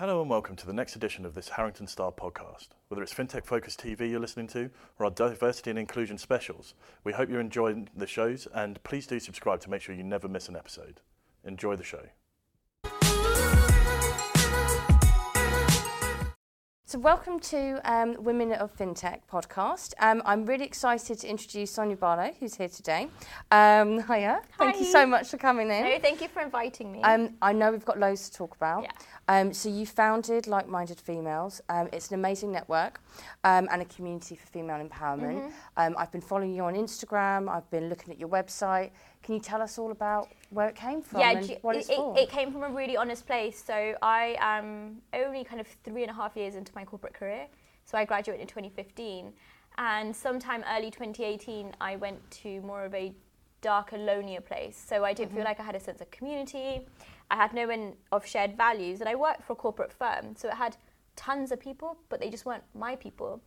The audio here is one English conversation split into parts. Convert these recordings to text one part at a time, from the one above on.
Hello and welcome to the next edition of this Harrington Star podcast. Whether it's FinTech Focused TV you're listening to or our diversity and inclusion specials, we hope you're enjoying the shows and please do subscribe to make sure you never miss an episode. Enjoy the show. So, welcome to um, Women of FinTech podcast. Um, I'm really excited to introduce Sonya Barlow, who's here today. Um, hiya. Thank you so much for coming in. No, thank you for inviting me. Um, I know we've got loads to talk about. Yeah. Um, so you founded Like Minded Females. Um, it's an amazing network um, and a community for female empowerment. Mm-hmm. I've been following you on Instagram. I've been looking at your website. Can you tell us all about where it came from yeah, and what it, it's it, for? it came from a really honest place. So I am only kind of three and a half years into my corporate career. So I graduated in 2015, and sometime early 2018, I went to more of a darker, lonelier place. So I didn't feel mm-hmm. like I had a sense of community. I had no one of shared values, and I worked for a corporate firm, so it had tons of people, but they just weren't my people.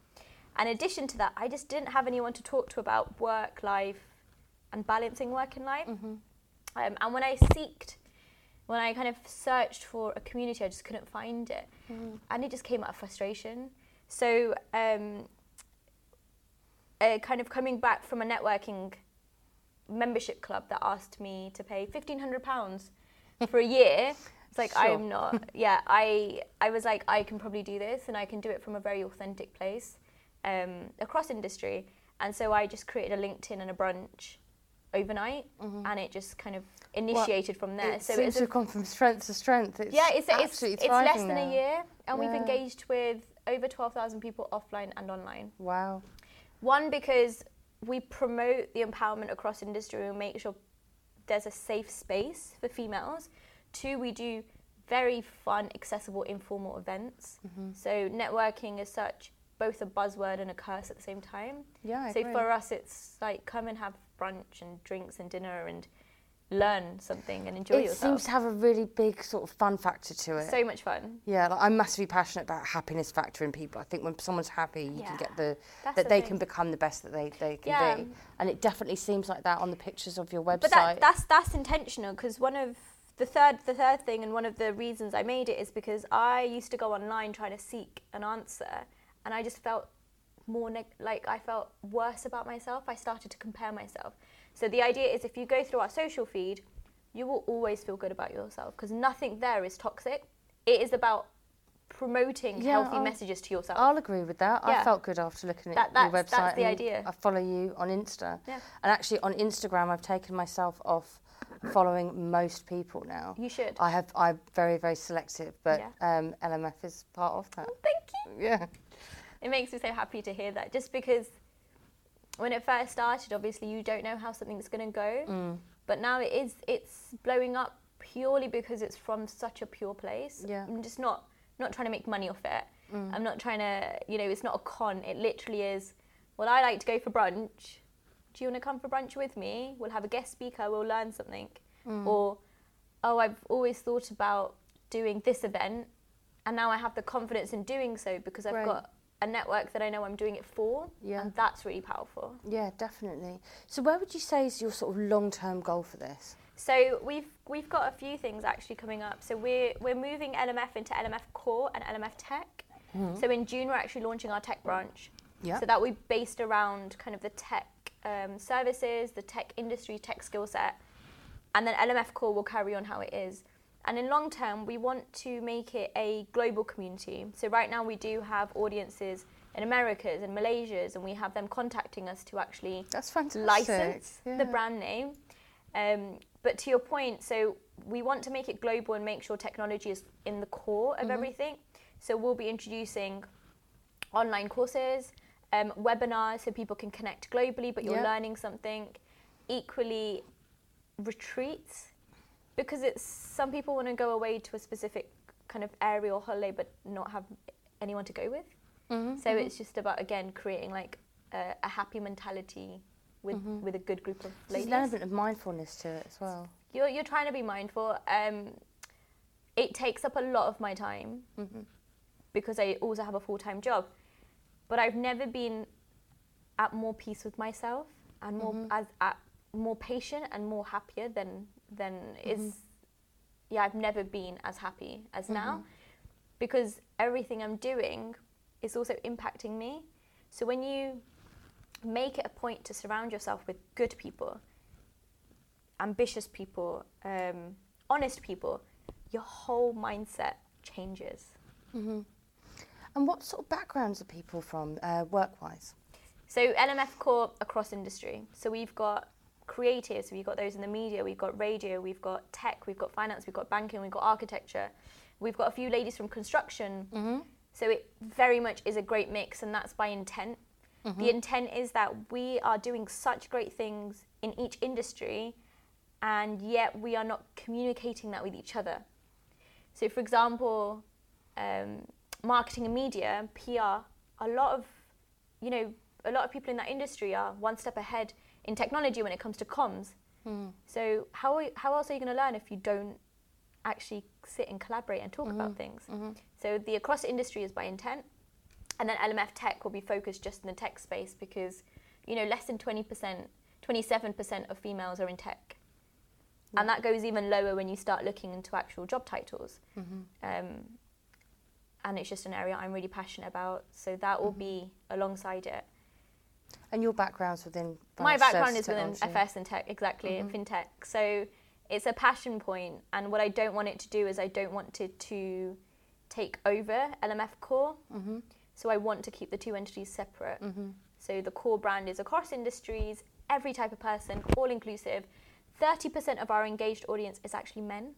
And in addition to that, I just didn't have anyone to talk to about work, life, and balancing work and life. Um, and when I seeked, when I kind of searched for a community, I just couldn't find it. And it just came out of frustration. So, um, uh, kind of coming back from a networking membership club that asked me to pay £1,500 for a year. It's like Sure. I'm not. Yeah, I I was like I can probably do this, and I can do it from a very authentic place um, across industry. And so I just created a LinkedIn and a brunch overnight, and it just kind of initiated from there. it so seems it's to have gone from strength to strength. It's yeah, it's it's, it's less than now. a year, and we've engaged with over twelve thousand people offline and online. Wow. One because we promote the empowerment across industry and make sure there's a safe space for females. Two, we do very fun, accessible, informal events. Mm-hmm. So networking as such both a buzzword and a curse at the same time. Yeah, I so agree. for us, it's like come and have brunch and drinks and dinner and learn something and enjoy it yourself. It seems to have a really big sort of fun factor to it. so much fun. Yeah, like I'm massively passionate about happiness factor in people. I think when someone's happy, you Yeah, can get the that's that the they thing. can become the best that they, they can Yeah. be. And it definitely seems like that on the pictures of your website. But that, that's that's intentional because one of the third the third thing and one of the reasons I made it is because I used to go online trying to seek an answer and I just felt more neg- like I felt worse about myself. I started to compare myself. So the idea is if you go through our social feed, you will always feel good about yourself because nothing there is toxic. It is about promoting Yeah, healthy I'll- message to yourself. I'll agree with that. I felt good after looking at That- your website. that's the idea. I follow you on Insta. Yeah. And actually on Instagram I've taken myself off following most people now. you should. I have I'm very, very selective, but Yeah. um, LMF is part of that. Thank you. Yeah. It makes me so happy to hear that. Just because when it first started, obviously you don't know how something's going to go, Mm. but now it is. It's blowing up purely because it's from such a pure place. Yeah. I'm just not not trying to make money off it. Mm. I'm not trying to. You know, it's not a con. It literally is. Well, I like to go for brunch. Do you want to come for brunch with me? We'll have a guest speaker. We'll learn something. Mm. Or, oh, I've always thought about doing this event, and now I have the confidence in doing so because I've Great. got a network that I know I'm doing it for, Yeah. and that's really powerful. Yeah, definitely. So where would you say is your sort of long term goal for this? So we've we've got a few things actually coming up. So we're we're moving LMF into LMF Core and LMF Tech. So in June we're actually launching our tech branch. Yeah. So that we based around kind of the tech um, services, the tech industry, tech skill set, and then LMF Core will carry on how it is. And in long term, we want to make it a global community. So right now we do have audiences in Americas and Malaysias, and we have them contacting us to actually That's fantastic. license Yeah. the brand name. Um, but to your point, so we want to make it global and make sure technology is in the core Mm-hmm. of everything. So we'll be introducing online courses, um, webinars so people can connect globally, but you're Yeah. learning something. Equally, retreats because it's some people want to go away to a specific kind of area or holiday but not have anyone to go with. Mhm, So mhm. it's just about again creating like a, a happy mentality with Mhm. with a good group of ladies. There's an element of mindfulness to it as well. You're you're trying to be mindful. Um, it takes up a lot of my time Mhm. because I also have a full time job, but I've never been at more peace with myself and more Mhm. as at more patient and more happier than than Mm-hmm. is. Yeah, I've never been as happy as now because everything I'm doing is also impacting me. So when you make it a point to surround yourself with good people, ambitious people, um, honest people, your whole mindset changes. Mm-hmm. And what sort of backgrounds are people from, uh, work-wise? So LMF Core across industry. So we've got creatives, we've got those in the media, we've got radio, we've got tech, we've got finance, we've got banking, we've got architecture. We've got a few ladies from construction. Mm-hmm. So it very much is a great mix, and that's by intent. Mm-hmm. The intent is that we are doing such great things in each industry, and yet we are not communicating that with each other. So, for example, um, marketing and media, PR, a lot of, you know, a lot of people in that industry are one step ahead in technology when it comes to comms. Mm. So how are, how else are you going to learn if you don't actually sit and collaborate and talk about things? So the across industry is by intent, and then LMF Tech will be focused just in the tech space because you know less than twenty percent, twenty seven percent of females are in tech, and that goes even lower when you start looking into actual job titles. Um, and it's just an area I'm really passionate about, so that will be alongside it. And your background's within My background is within technology. FS and tech, exactly, and fintech. So it's a passion point, and what I don't want it to do is I don't want it to take over LMF Core. Mm-hmm. So I want to keep the two entities separate. So the core brand is across industries, every type of person, all inclusive. 30% of our engaged audience is actually men.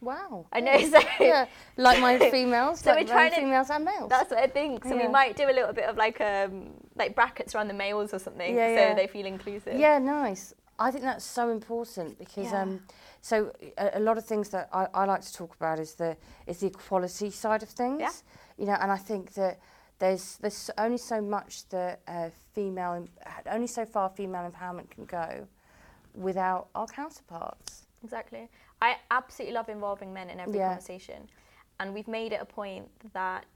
Wow. I know, so yeah, like my females, So like we're trying to- females and males. That's what I think. So Yeah. we might do a little bit of like um, like brackets around the males or something, Yeah, so yeah. they feel inclusive. Yeah, nice. I think that's so important because um, so a, a lot of things that I, I like to talk about is the is the equality side of things. Yeah. You know, and I think that there's there's only so much that uh, female only so far female empowerment can go without our counterparts. Exactly. I absolutely love involving men in every Yeah. conversation. And we've made it a point that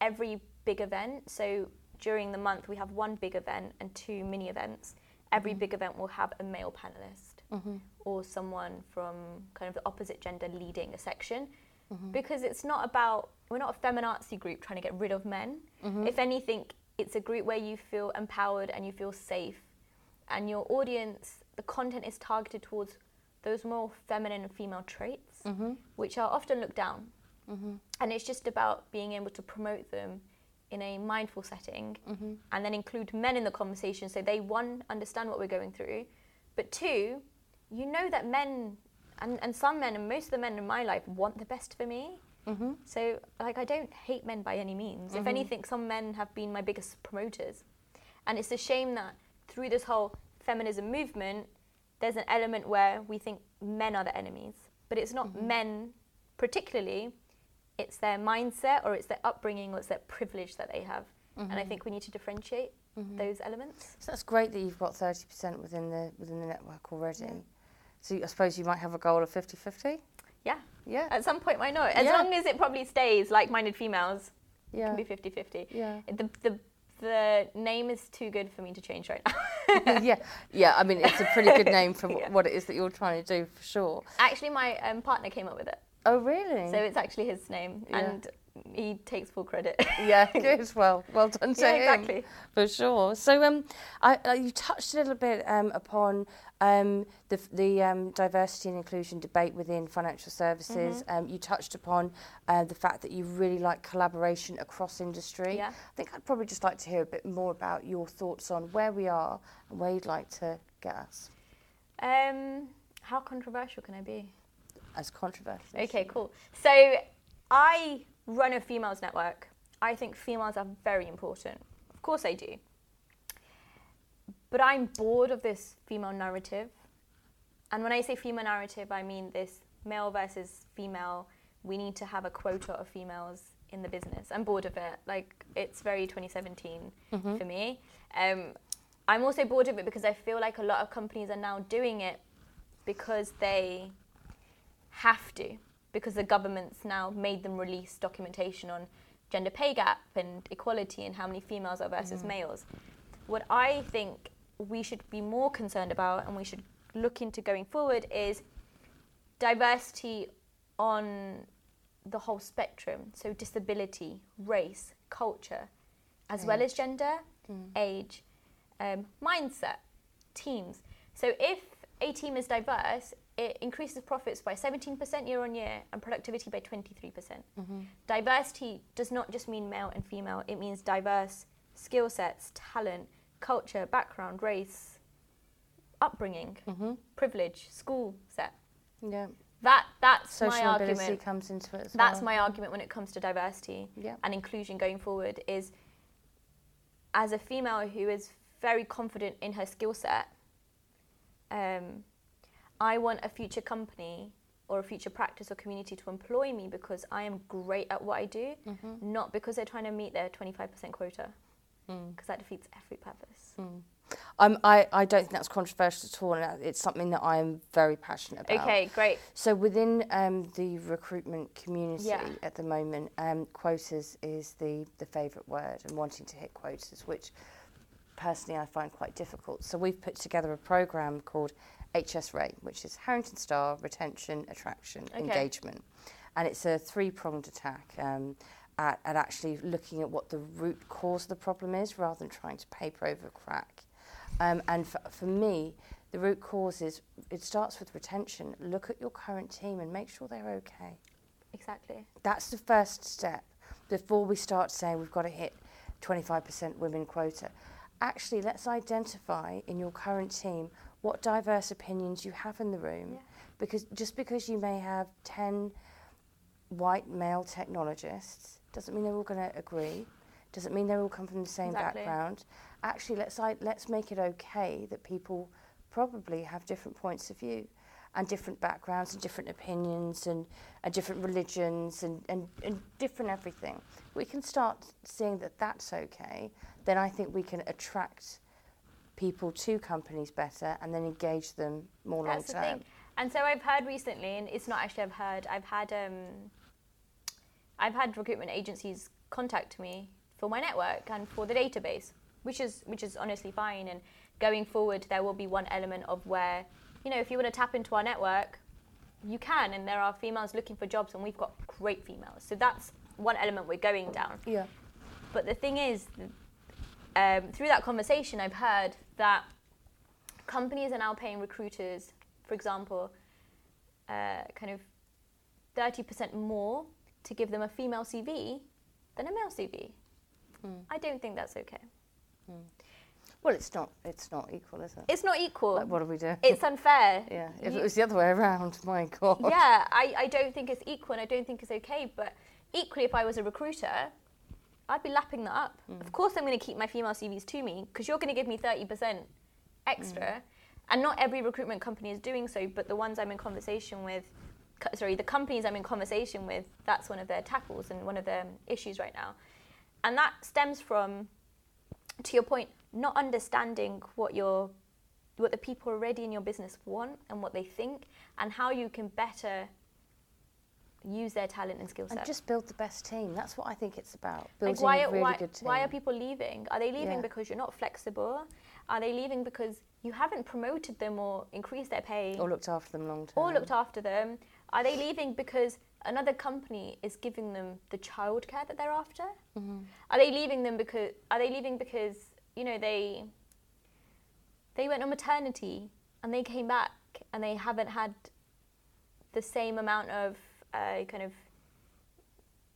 every big event, so during the month we have one big event and two mini events. Every mm-hmm. big event will have a male panelist mm-hmm. or someone from kind of the opposite gender leading a section. Mm-hmm. Because it's not about, we're not a feminazi group trying to get rid of men. If anything, it's a group where you feel empowered and you feel safe and your audience, the content is targeted towards those more feminine and female traits, mm-hmm. which are often looked down. Mm-hmm. And it's just about being able to promote them in a mindful setting mm-hmm. and then include men in the conversation so they, one, understand what we're going through, but two, you know that men, and, and some men, and most of the men in my life, want the best for me. So, like, I don't hate men by any means. If anything, some men have been my biggest promoters. And it's a shame that through this whole feminism movement, there's an element where we think men are the enemies. But it's not mm-hmm. men particularly, it's their mindset or it's their upbringing or it's their privilege that they have. And I mm-hmm. think we need to differentiate mm-hmm. those elements. So that's great that you've got thirty percent within the within the network already. So I suppose you might have a goal of 50-50? Yeah. Yeah. At some point, why not? As Yeah. long as it probably stays like minded females, it Yeah. can be 50 50. Yeah. The, the, the name is too good for me to change right now. yeah, yeah. I mean, it's a pretty good name for Yeah. what it is that you're trying to do, for sure. Actually, my um, partner came up with it. Oh, really? So it's actually his name, Yeah. and he takes full credit. yeah, good. Well, well done to Yeah, him. exactly. For sure. So, um, I, uh, you touched a little bit um, upon um, the, the um, diversity and inclusion debate within financial services. Mm-hmm. Um, you touched upon uh, the fact that you really like collaboration across industry. Yeah. I think I'd probably just like to hear a bit more about your thoughts on where we are and where you'd like to get us Um, how controversial can I be? as controversial. Okay, cool. So I run a females network. I think females are very important. Of course I do. But I'm bored of this female narrative. And when I say female narrative, I mean this male versus female. We need to have a quota of females in the business. I'm bored of it. Like, it's very 2017 for me. Um, I'm also bored of it because I feel like a lot of companies are now doing it because they have to because the government's now made them release documentation on gender pay gap and equality and how many females are versus males. What I think we should be more concerned about and we should look into going forward is diversity on the whole spectrum, so disability, race, culture, as Mm. well as gender, age, um, mindset, teams. So if a team is diverse, it increases profits by 17% year on year and productivity by 23%. percent Diversity does not just mean male and female, it means diverse skill sets, talent, culture, background, race, upbringing, privilege, school set. Yeah. That that's Social my argument. comes into it as That's well. my argument when it comes to diversity Yeah. and inclusion going forward is as a female who is very confident in her skill set, um, I want a future company or a future practice or community to employ me because I am great at what I do, Mm-hmm. not because they're trying to meet their 25% quota, Mm. because that defeats every purpose. Um, I, I don't think that's controversial at all, and it's something that I am very passionate about. Okay, great. So within um, the recruitment community Yeah. at the moment, um, quotas is the, the favourite word, and wanting to hit quotas, which personally I find quite difficult. So we've put together a program called HS Rate, which is Harrington Star Retention, Attraction, Okay. Engagement, and it's a three-pronged attack. Um, at, at actually looking at what the root cause of the problem is rather than trying to paper over a crack. Um, and for, for me, the root cause is it starts with retention. Look at your current team and make sure they're okay. Exactly. That's the first step before we start saying we've got to hit 25% women quota. Actually, let's identify in your current team what diverse opinions you have in the room. Yeah. Because just because you may have 10 white male technologists doesn't mean they're all going to agree. Doesn't mean they all come from the same Exactly. background. Actually, let's i- let's make it okay that people probably have different points of view and different backgrounds and different opinions and, and different religions and, and, and different everything. We can start seeing that that's okay, then I think we can attract people to companies better and then engage them more long term. And so I've heard recently, and it's not actually I've heard, I've had um, I've had recruitment agencies contact me for my network and for the database, which is which is honestly fine. And going forward, there will be one element of where, you know, if you want to tap into our network, you can, and there are females looking for jobs, and we've got great females. So that's one element we're going down. Yeah. But the thing is, um, through that conversation, I've heard that companies are now paying recruiters, for example, uh, kind of 30% more to give them a female CV than a male CV. I don't think that's okay. Well, it's not it's not equal, is it? It's not equal. Like, what do we do? it's unfair. yeah. If You- it was the other way around, my God. yeah, I, I don't think it's equal and I don't think it's okay. But equally, if I was a recruiter, I'd be lapping that up. Hmm. Of course, I'm going to keep my female CVs to me because you're going to give me 30% extra. Hmm. And not every recruitment company is doing so, but the ones I'm in conversation with, co- sorry, the companies I'm in conversation with, that's one of their tackles and one of their issues right now. And that stems from, to your point, not understanding what your what the people already in your business want and what they think and how you can better use their talent and skill set. And just build the best team. That's what I think it's about. Building like why, a really why, good team. why are people leaving? Are they leaving Yeah. because you're not flexible? Are they leaving because you haven't promoted them or increased their pay or looked after them long term? or looked after them? Are they leaving because another company is giving them the childcare that they're after? Mm-hmm. Are they leaving them because are they leaving because you know they they went on maternity and they came back and they haven't had the same amount of uh, kind of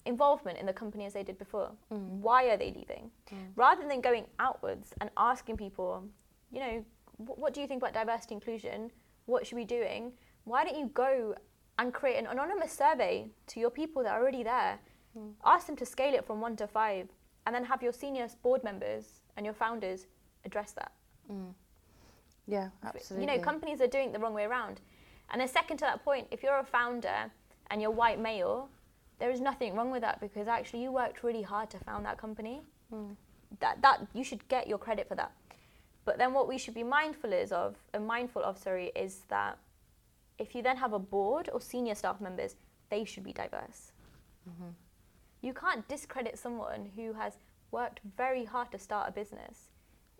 involvement in the company as they did before. Mm. Why are they leaving? Mm. Rather than going outwards and asking people, you know, what, what do you think about diversity inclusion? What should we be doing? Why don't you go and create an anonymous survey to your people that are already there? Mm. Ask them to scale it from one to five, and then have your senior board members and your founders address that. Yeah, absolutely. You know, companies are doing it the wrong way around. And then second to that point, if you're a founder and you're white male, there is nothing wrong with that because actually you worked really hard to found that company. Hmm. That that you should get your credit for that. But then what we should be mindful is of, and mindful of, sorry, is that if you then have a board or senior staff members, they should be diverse. Mm-hmm. You can't discredit someone who has worked very hard to start a business.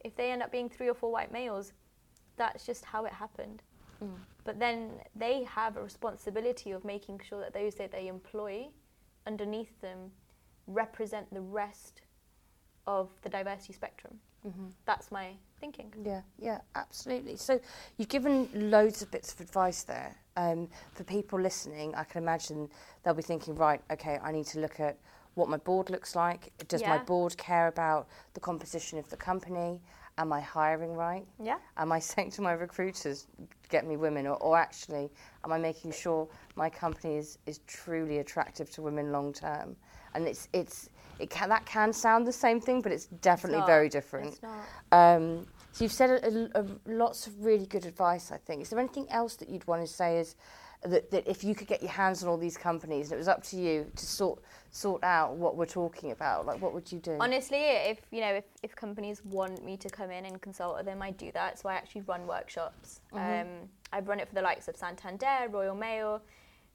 If they end up being three or four white males, that's just how it happened. But then they have a responsibility of making sure that those that they employ underneath them represent the rest of the diversity spectrum. Mm-hmm. That's my thinking. Yeah, yeah, absolutely. So you've given loads of bits of advice there. Um, for people listening, I can imagine they'll be thinking, right, okay, I need to look at what my board looks like. Does my board care about the composition of the company? Am I hiring right? Yeah. Am I saying to my recruiters, get me women? Or, or actually, am I making sure my company is, is truly attractive to women long term? And it's, it's, it can, that can sound the same thing, but it's definitely not. very different. It's not. Um, so you've said a, a, a, lots of really good advice. I think. Is there anything else that you'd want to say? Is that, that if you could get your hands on all these companies and it was up to you to sort sort out what we're talking about, like what would you do? Honestly, if you know, if, if companies want me to come in and consult with them, I do that. So I actually run workshops. Um, I've run it for the likes of Santander, Royal Mail.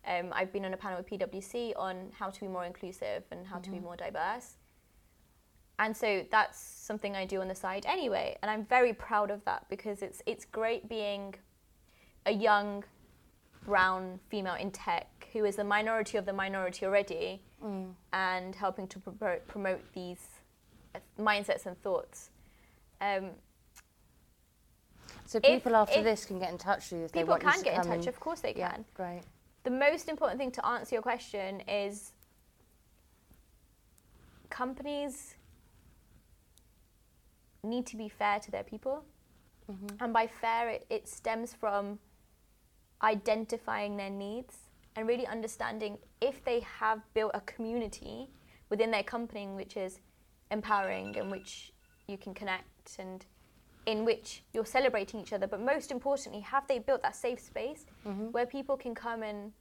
Um, I've been on a panel with PwC on how to be more inclusive and how to be more diverse. And so that's something I do on the side anyway, and I'm very proud of that because it's it's great being a young brown female in tech who is the minority of the minority already and helping to promote, promote these uh, mindsets and thoughts. Um, so if- people after if this can get in touch with you if they people want you can get in touch, of course they yeah, can. great. The most important thing to answer your question is companies need to be fair to their people. And by fair, it, it stems from identifying their needs and really understanding if they have built a community within their company which is empowering and which you can connect and in which you're celebrating each other. But most importantly, have they built that safe space where people can come and,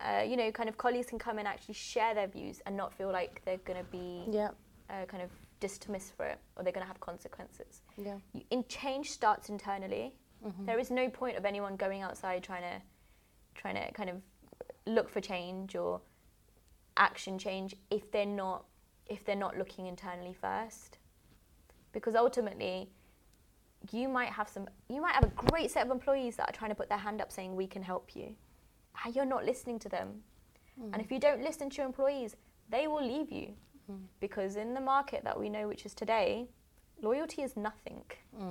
uh, you know, kind of colleagues can come and actually share their views and not feel like they're going to be Yeah, uh, kind of dismissed for it or they're going to have consequences. yeah, You, in change starts internally. Mm-hmm. There is no point of anyone going outside trying to trying to kind of look for change or action change if they're not if they're not looking internally first. Because ultimately you might have some you might have a great set of employees that are trying to put their hand up saying we can help you. You're not listening to them. Mm. And if you don't listen to your employees, they will leave you. Mm-hmm. Because in the market that we know which is today, loyalty is nothing. Mm-hmm.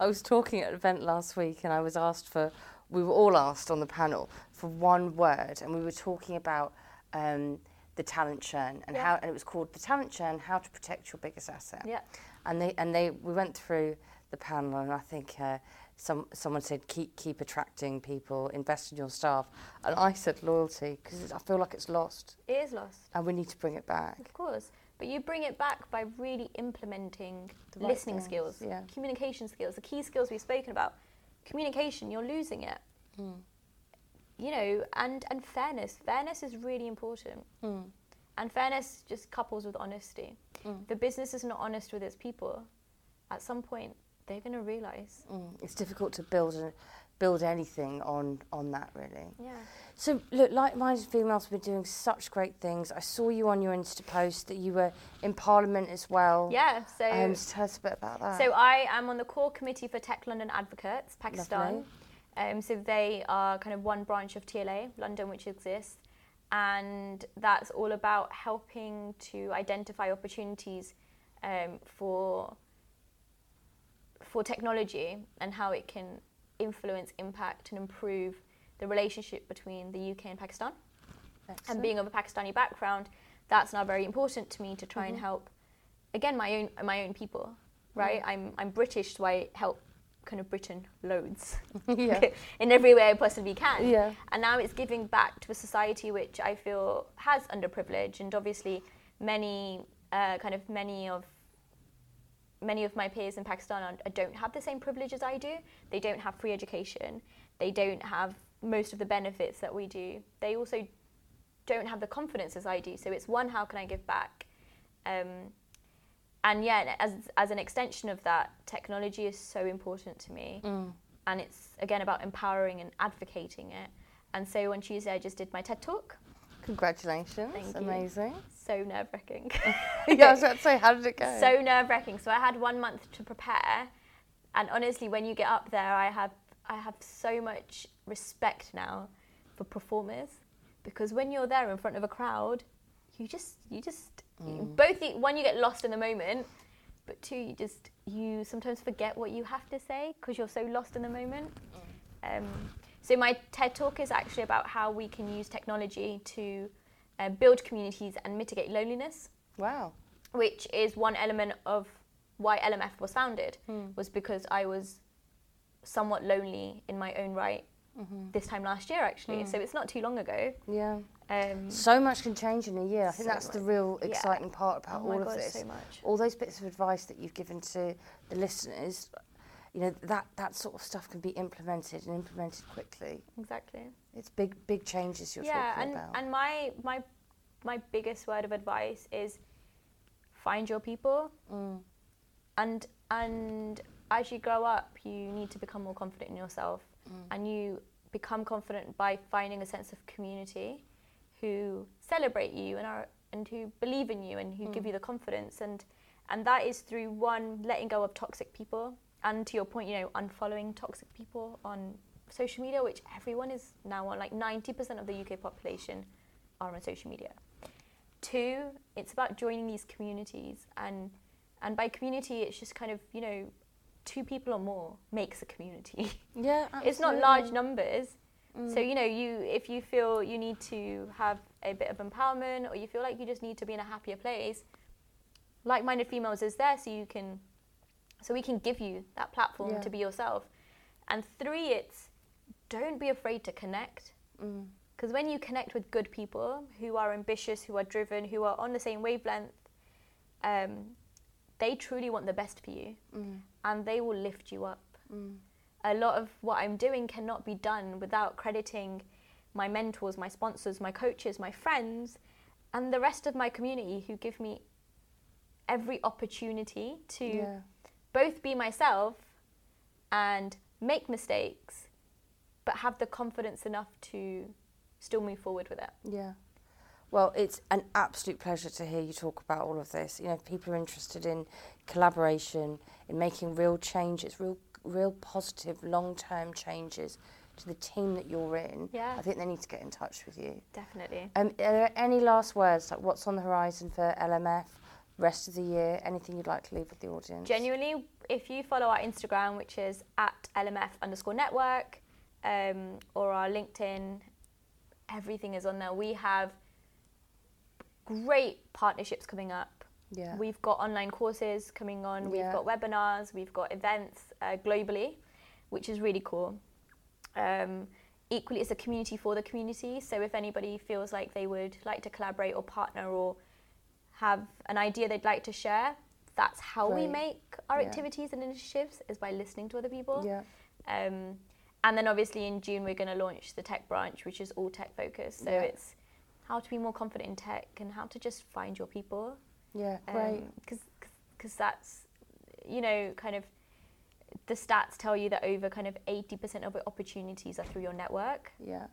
I was talking at an event last week and I was asked for, we were all asked on the panel for one word and we were talking about um, the talent churn and Yeah. how, and it was called the talent churn, how to protect your biggest asset. Yeah. And they, and they, we went through the panel and I think uh, some, someone said keep, keep attracting people, invest in your staff. And I said loyalty because I feel like it's lost It is lost. and we need to bring it back. Of course. But you bring it back by really implementing The right listening things, skills, yeah. communication skills, the key skills we've spoken about. Communication, you're losing it. Hmm. You know, and, and fairness. Fairness is really important. Hmm. And fairness just couples with honesty. If the business is not honest with its people, at some point they're going to realize. Mm. It's difficult to build a, build anything on, on that really. Yeah. So, look, like-minded females have been doing such great things. I saw you on your Insta post that you were in Parliament as well. Yeah. So. Um, so tell us a bit about that. So I am on the core committee for Tech London Advocates, Pakistan. Um, so they are kind of one branch of TLA, London, which exists, and that's all about helping to identify opportunities um, for for technology and how it can influence, impact, and improve the relationship between the UK and Pakistan and being of a Pakistani background, that's now very important to me to try Mm-hmm. and help, again, my own my own people, right? I'm I'm British, so I help kind of Britain loads yeah. in every way I possibly can. Yeah. And now it's giving back to a society which I feel has underprivileged, and obviously many uh, kind of many of many of my peers in Pakistan are, don't have the same privilege as I do. They don't have free education. They don't have most of the benefits that we do. They also don't have the confidence as I do. So it's one, how can I give back? Um, and yeah, as as an extension of that, technology is so important to me, Mm. and it's again about empowering and advocating it. And so on Tuesday, I just did my TED talk. Congratulations. Thank you. So nerve wracking. yeah, I was about to say, how did it go? so nerve wracking. So I had one month to prepare, and honestly, when you get up there, I have I have so much respect now for performers because when you're there in front of a crowd, you just you just Mm. both you, one you get lost in the moment, but two you just you sometimes forget what you have to say because you're so lost in the moment. Mm. Um, so my TED talk is actually about how we can use technology to uh, build communities and mitigate loneliness Wow. which is one element of why LMF was founded, was because I was somewhat lonely in my own right this time last year, actually. So it's not too long ago. Yeah. Um, So much can change in a year. I think So that's the much. real Yeah. exciting part about oh all God, of this. so. All those bits of advice that you've given to the listeners, you know, that, that sort of stuff can be implemented and implemented quickly. Exactly. It's big, big changes you're yeah, talking and, about. and my, my, my biggest word of advice is find your people. Mm. And, and as you grow up, you need to become more confident in yourself. And you become confident by finding a sense of community who celebrate you and are and who believe in you and who give you the confidence and and that is through one letting go of toxic people and to your point you know unfollowing toxic people on social media which everyone is now on like 90% of the UK population are on social media. Two it's about joining these communities and and by community it's just kind of you know two people or more makes a community. Yeah, it's not large absolutely. numbers. Mm. So you know you if you feel you need to have a bit of empowerment or you feel like you just need to be in a happier place like-minded females is there so you can so we can give you that platform Yeah. to be yourself and three it's don't be afraid to connect Mm. because when you connect with good people who are ambitious who are driven who are on the same wavelength um, they truly want the best for you Mm. and they will lift you up Mm. a lot of what I'm doing cannot be done without crediting my mentors, my sponsors, my coaches, my friends, and the rest of my community who give me every opportunity to Yeah. Both be myself and make mistakes, but have the confidence enough to still move forward with it. Yeah. Well, it's an absolute pleasure to hear you talk about all of this. You know, people are interested in collaboration, in making real changes, real, real positive long-term changes to the team that you're in. Yeah. I think they need to get in touch with you. Definitely. Um, are there any last words, like what's on the horizon for LMF, rest of the year? Anything you'd like to leave with the audience? Genuinely, if you follow our Instagram, which is at LMF underscore network, um, or our LinkedIn, everything is on there. We have great partnerships coming up. Yeah. We've got online courses coming on, we've Yeah. got webinars, we've got events uh, globally, which is really cool. Um, equally, it's a community for the community. So if anybody feels like they would like to collaborate or partner or have an idea they'd like to share, that's how we make our Yeah. activities and initiatives is by listening to other people. yeah. Um, and then obviously in June we're going to launch the tech branch, which is all tech focused. So Yeah. it's how to be more confident in tech and how to just find your people Yeah. Great. because that's you know kind of the stats tell you that over kind of 80% of opportunities are through your network yeah.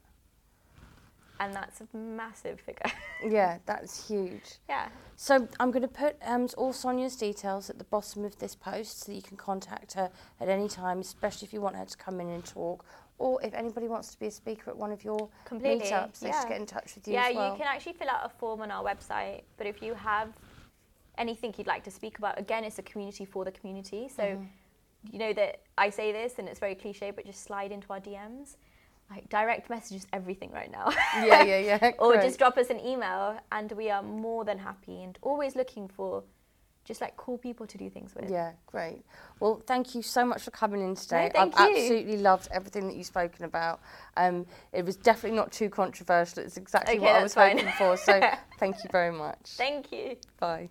And that's a massive figure Yeah. That's huge. yeah So I'm going to put um, all Sonya's details at the bottom of this post so that you can contact her at any time, especially if you want her to come in and talk, or if anybody wants to be a speaker at one of your completely meetups, they yeah. should get in touch with you yeah well. you can actually fill out a form on our website but if you have anything you'd like to speak about again it's a community for the community so Mm-hmm. you know that i say this and it's very cliche but just slide into our dms like direct messages everything right now yeah, yeah, yeah. or great. just drop us an email and we are more than happy and always looking for just like cool people to do things with Yeah, great. Well, thank you so much for coming in today. thank I've you. absolutely loved everything that you've spoken about. Um, it was definitely not too controversial. It's exactly Okay, what I was fine. hoping for. So thank you very much. thank you Bye.